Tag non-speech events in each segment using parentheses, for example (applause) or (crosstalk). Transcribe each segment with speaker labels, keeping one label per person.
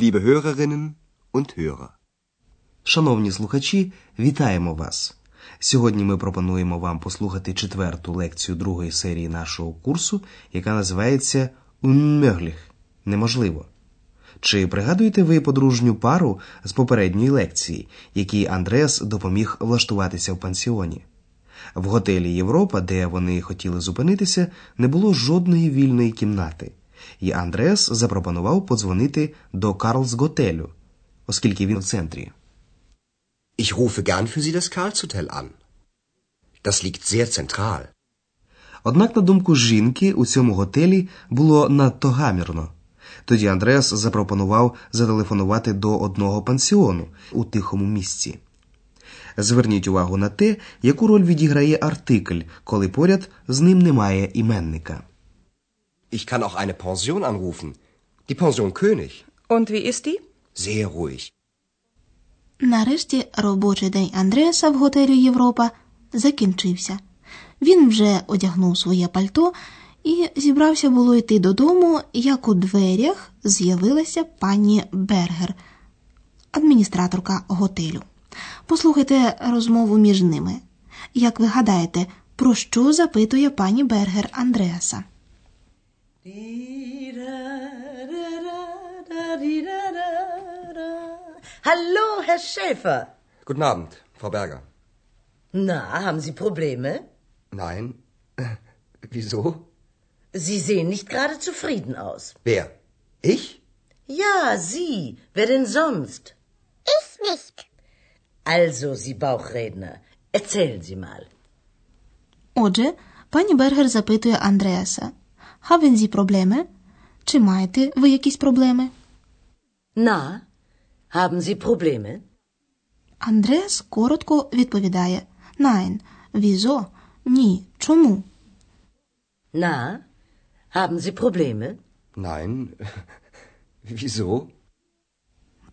Speaker 1: liebe Hörerinnen und Hörer.
Speaker 2: Шановні слухачі, вітаємо вас! Сьогодні ми пропонуємо вам послухати четверту лекцію другої серії нашого курсу, яка називається «Unmöglich» – неможливо. Чи пригадуєте ви подружню пару з попередньої лекції, якій Андреас допоміг влаштуватися в пансіоні? В готелі Європа, де вони хотіли зупинитися, не було жодної вільної кімнати, і Андреас запропонував подзвонити до Карлсготелю, оскільки він в центрі.
Speaker 1: Ich rufe gern für Sie das Karlshotel an. Das liegt sehr zentral.
Speaker 2: Однак, на думку жінки, у цьому готелі було надто гамірно. Тоді Андреас запропонував зателефонувати до одного пансіону у тихому місці. Зверніть увагу на те, яку роль відіграє артикль, коли поряд з ним немає іменника.
Speaker 1: Ich kann auch eine Pension anrufen. Die Pension König.
Speaker 3: Und wie ist die?
Speaker 1: Sehr ruhig.
Speaker 4: Нарешті робочий день Андреаса в готелі Європа закінчився. Він вже одягнув своє пальто і зібрався було йти додому, як у дверях з'явилася пані Бергер, адміністраторка готелю. Послухайте розмову між ними. Як ви гадаєте, про що запитує пані Бергер Андреаса?
Speaker 5: Hallo, Herr Schäfer.
Speaker 1: Guten Abend, Frau Berger.
Speaker 5: Na, haben Sie Probleme?
Speaker 1: Nein. Wieso?
Speaker 5: Sie sehen nicht gerade zufrieden aus.
Speaker 1: Wer? Ich?
Speaker 5: Ja, Sie. Wer denn sonst?
Speaker 6: Ich nicht.
Speaker 5: Also, Sie Bauchredner, erzählen Sie mal.
Speaker 4: Отже, пані Бергер запитує Андреаса: Haben Sie Probleme? Чи маєте ви якісь проблеми?
Speaker 5: Na, haben Sie Probleme?
Speaker 4: Андреас коротко відповідає: Nein. Wieso? Ні. Чому?
Speaker 5: Na, haben Sie Probleme?
Speaker 1: Nein. (laughs) Wieso?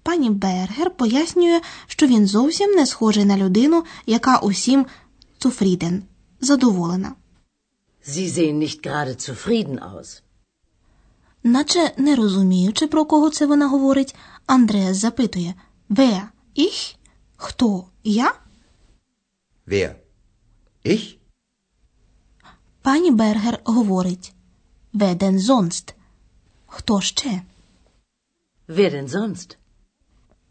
Speaker 4: Пані Бергер пояснює, що він зовсім не схожий на людину, яка усім цуфріден, задоволена.
Speaker 5: Sie sehen nicht gerade zufrieden aus.
Speaker 4: Наче не розуміючи, про кого це вона говорить, Андреас запитує Wer? Ich? Хто? Я?
Speaker 1: Wer? Ich?
Speaker 4: Пані Бергер говорить Wer denn sonst? Хто ще?
Speaker 5: Wer denn sonst?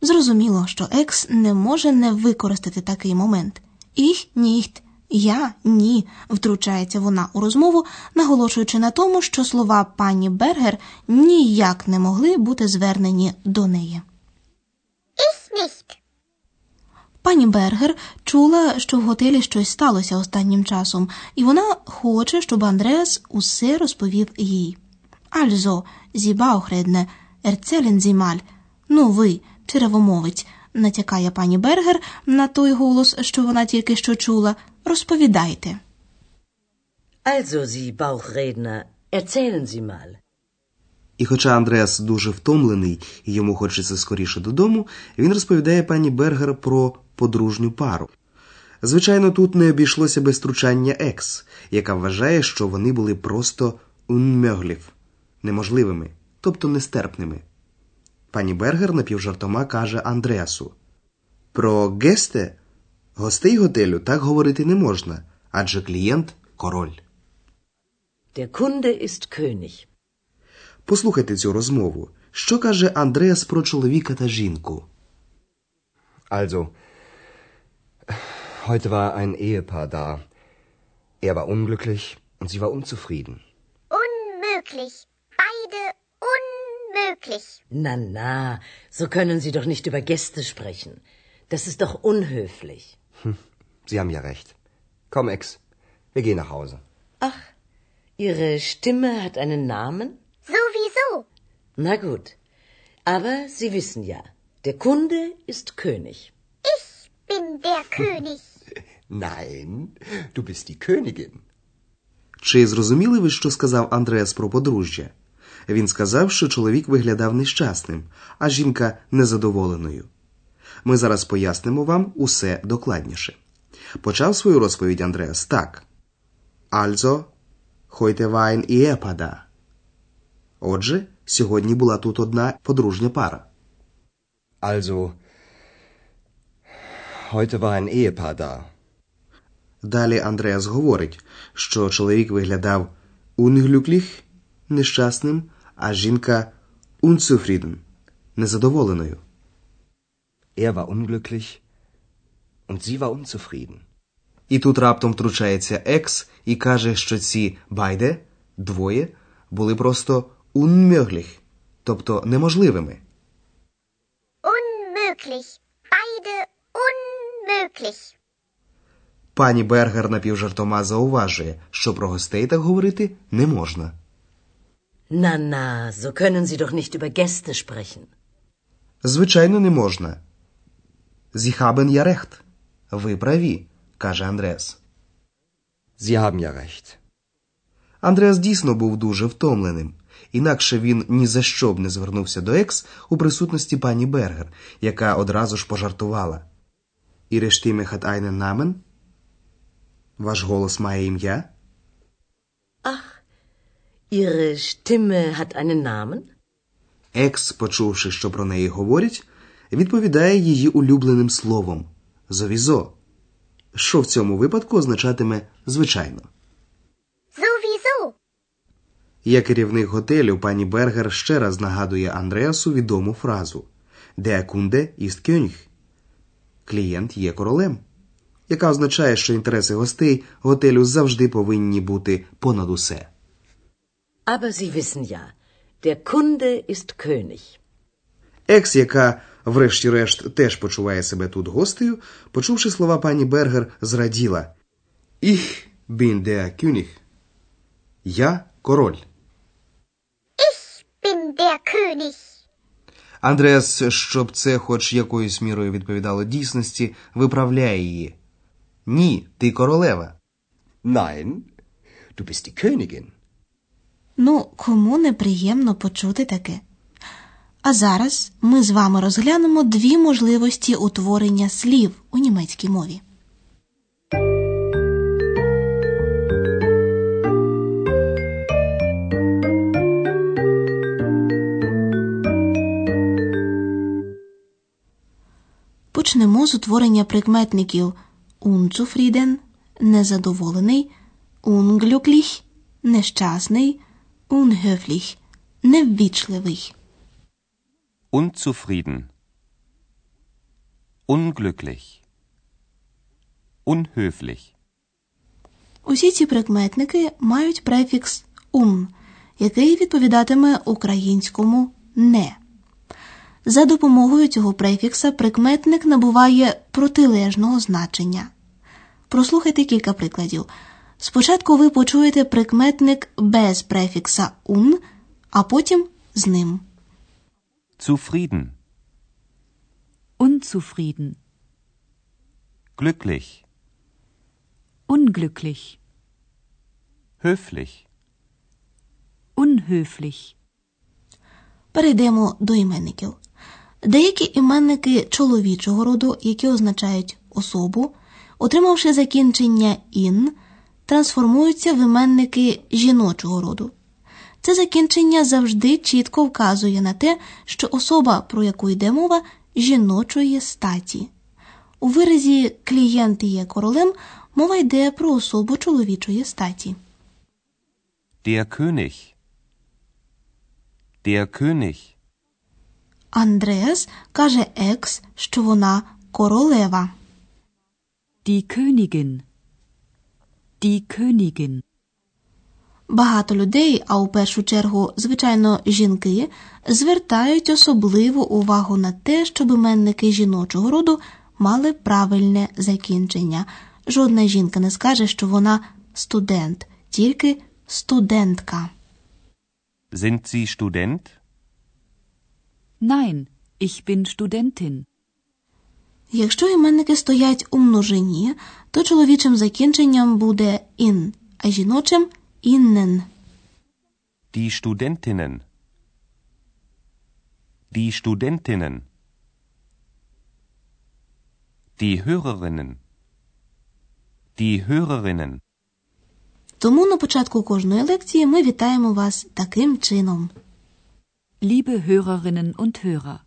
Speaker 4: Зрозуміло, що екс не може не використати такий момент. Ich nicht. Я ні, втручається вона у розмову, наголошуючи на тому, що слова пані Бергер ніяк не могли бути звернені до неї. Пані Бергер чула, що в готелі щось сталося останнім часом, і вона хоче, щоб Андреас усе розповів їй. Sie Bauchredner, erzählen Sie. Ну ви, черевомовець, натякає пані Бергер на той голос, що вона тільки що чула. Розповідайте.
Speaker 5: Also, Sie Bauchredner, erzählen Sie mal.
Speaker 2: І хоча Андреас дуже втомлений і йому хочеться скоріше додому, він розповідає пані Бергер про подружню пару. Звичайно, тут не обійшлося без втручання екс, яка вважає, що вони були просто unmöglich – неможливими, тобто нестерпними. Пані Бергер напівжартома каже Андреасу: Про гесте гостей готелю так говорити не можна, адже клієнт король.
Speaker 5: Der Kunde ist König.
Speaker 2: Послухайте цю розмову. Що каже Андреас про чоловіка та жінку?
Speaker 1: Also, heute war ein Ehepaar da. Er war unglücklich und sie war unzufrieden.
Speaker 6: Unmöglich. Beide unmöglich.
Speaker 5: Na, na, so können Sie doch nicht über Gäste sprechen. Das ist doch unhöflich.
Speaker 1: Sie haben ja recht. Komm, Ex, wir gehen nach Hause.
Speaker 5: Ach, Ihre Stimme hat einen Namen?
Speaker 6: Sowieso.
Speaker 5: Na gut. Aber Sie wissen ja, der Kunde ist König.
Speaker 6: Ich bin der (laughs) König.
Speaker 1: Nein, du bist die Königin.
Speaker 2: Чи зрозуміли ви, що сказав Андреас про подружжя? Він сказав, що чоловік виглядав нещасним, а жінка незадоволеною. Ми зараз пояснимо вам усе докладніше. Почав свою розповідь Андреас так. Also, heute war ein Ehepaar da. Отже, сьогодні була тут одна подружня пара.
Speaker 1: Also, heute war ein Ehepaar da.
Speaker 2: Далі Андреас говорить, що чоловік виглядав unglücklich – нещасним, а жінка unzufrieden – незадоволеною.
Speaker 1: Er war unglücklich und sie war unzufrieden.
Speaker 2: І тут раптом втручається екс і каже, що ці байде двоє були просто unmöglich, тобто неможливими.
Speaker 6: Unmöglich. Beide unmöglich.
Speaker 2: Пані Бергер напівжартома зауважує, що про гостей так говорити не можна.
Speaker 5: Na, na, so können Sie doch nicht über Gäste sprechen.
Speaker 2: Звичайно, не можна. Sie haben ja recht. Ви праві, каже Андреас.
Speaker 1: Sie haben ja recht.
Speaker 2: Андреас дійсно був дуже втомленим. Інакше він ні за що б не звернувся до екс у присутності пані Бергер, яка одразу ж пожартувала. Ihre Stimme hat einen Namen? Ваш голос має ім'я?
Speaker 5: Ihre Stimme hat einen Namen?
Speaker 2: Екс, почувши, що про неї говорять, відповідає її улюбленим словом зовізо, що в цьому випадку означатиме звичайно.
Speaker 6: Sowieso.
Speaker 2: Як керівник готелю, пані Бергер ще раз нагадує Андреасу відому фразу Der Kunde ist Клієнт є королем, яка означає, що інтереси гостей готелю завжди повинні бути понад усе.
Speaker 5: Aber Sie wissen ja, der Kunde ist König.
Speaker 2: Екс, яка, врешті-решт, теж почуває себе тут гостею, почувши слова пані Бергер, зраділа. Ich bin der König. Я король.
Speaker 6: Bin der König.
Speaker 2: Андреас, щоб це хоч якоюсь мірою відповідало дійсності, виправляє її. Ні, ти королева.
Speaker 1: Nein, du bist die Königin.
Speaker 4: Ну, кому неприємно почути таке. А зараз ми з вами розглянемо дві можливості утворення слів у німецькій мові. Почнемо з утворення прикметників unzufrieden – незадоволений, unglücklich – нещасний, unhöflich – неввічливий.
Speaker 3: Unzufrieden. Unglücklich. Unhöflich.
Speaker 4: Усі ці прикметники мають префікс un, який відповідатиме українському не. За допомогою цього префікса прикметник набуває протилежного значення. Прослухайте кілька прикладів. Спочатку ви почуєте прикметник без префікса un, а потім з ним.
Speaker 3: Zufrieden.
Speaker 7: Unzufrieden,
Speaker 3: Glücklich.
Speaker 7: unglücklich,
Speaker 3: Höflich.
Speaker 7: unhöflich,
Speaker 4: Перейдемо до іменників. Деякі іменники чоловічого роду, які означають особу, отримавши закінчення ін, трансформуються в іменники жіночого роду. Це закінчення завжди чітко вказує на те, що особа, про яку йде мова, жіночої статі. У виразі клієнт є королем мова йде про особу чоловічої статі.
Speaker 3: Der König. Der König.
Speaker 4: Андреас каже екс, що вона королева.
Speaker 7: die Königin, die Königin,
Speaker 4: Багато людей, а у першу чергу, звичайно, жінки, звертають особливу увагу на те, щоб іменники жіночого роду мали правильне закінчення. Жодна жінка не скаже, що вона студент, тільки студентка.
Speaker 3: Sind Sie Student?
Speaker 7: nein, ich bin Studentin,
Speaker 4: Якщо іменники стоять у множині, то чоловічим закінченням буде ін, а жіночим іннен.
Speaker 3: Die Studentinnen. Die Studentinnen. Die Hörerinnen. Die Hörerinnen.
Speaker 4: Тому на початку кожної лекції ми вітаємо вас таким чином.
Speaker 7: liebe Hörerinnen und Hörer.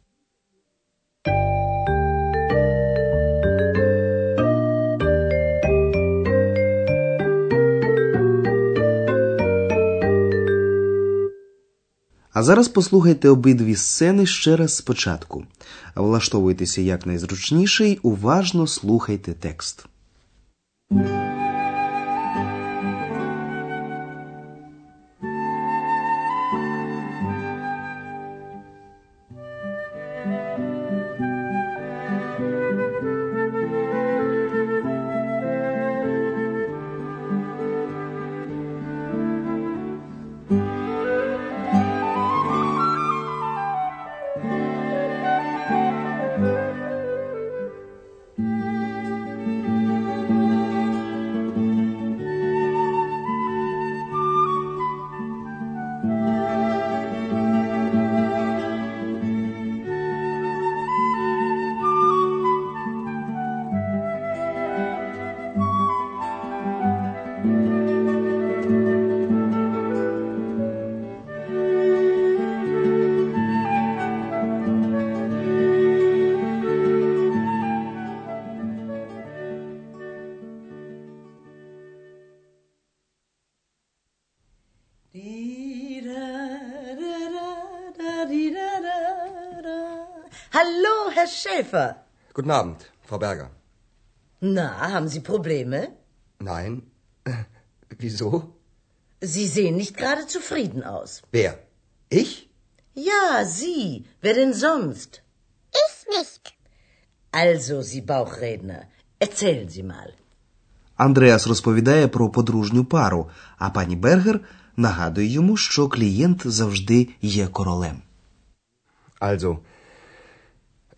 Speaker 2: А зараз послухайте обидві сцени ще раз спочатку. Влаштовуйтеся якнайзручніше й уважно слухайте текст.
Speaker 5: Hallo, Herr Schäfer.
Speaker 1: Guten Abend, Frau Berger.
Speaker 5: Na, haben Sie Probleme?
Speaker 1: Nein. (laughs) Wieso?
Speaker 5: Sie sehen nicht gerade zufrieden aus.
Speaker 1: Wer? Ich?
Speaker 5: Ja, Sie. Wer denn sonst?
Speaker 6: Ich nicht.
Speaker 5: Also, Sie Bauchredner, erzählen Sie mal.
Speaker 2: Андреас розповідає про подружню пару, а пані Бергер нагадує йому, що клієнт завжди є королем.
Speaker 1: Also,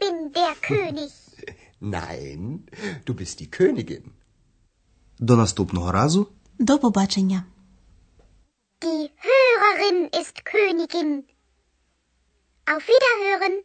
Speaker 6: Ich bin der (laughs) König.
Speaker 1: Nein, du bist die Königin.
Speaker 2: До наступного разу
Speaker 4: До побачення.
Speaker 6: Die Hörerin ist Königin. Auf Wiederhören.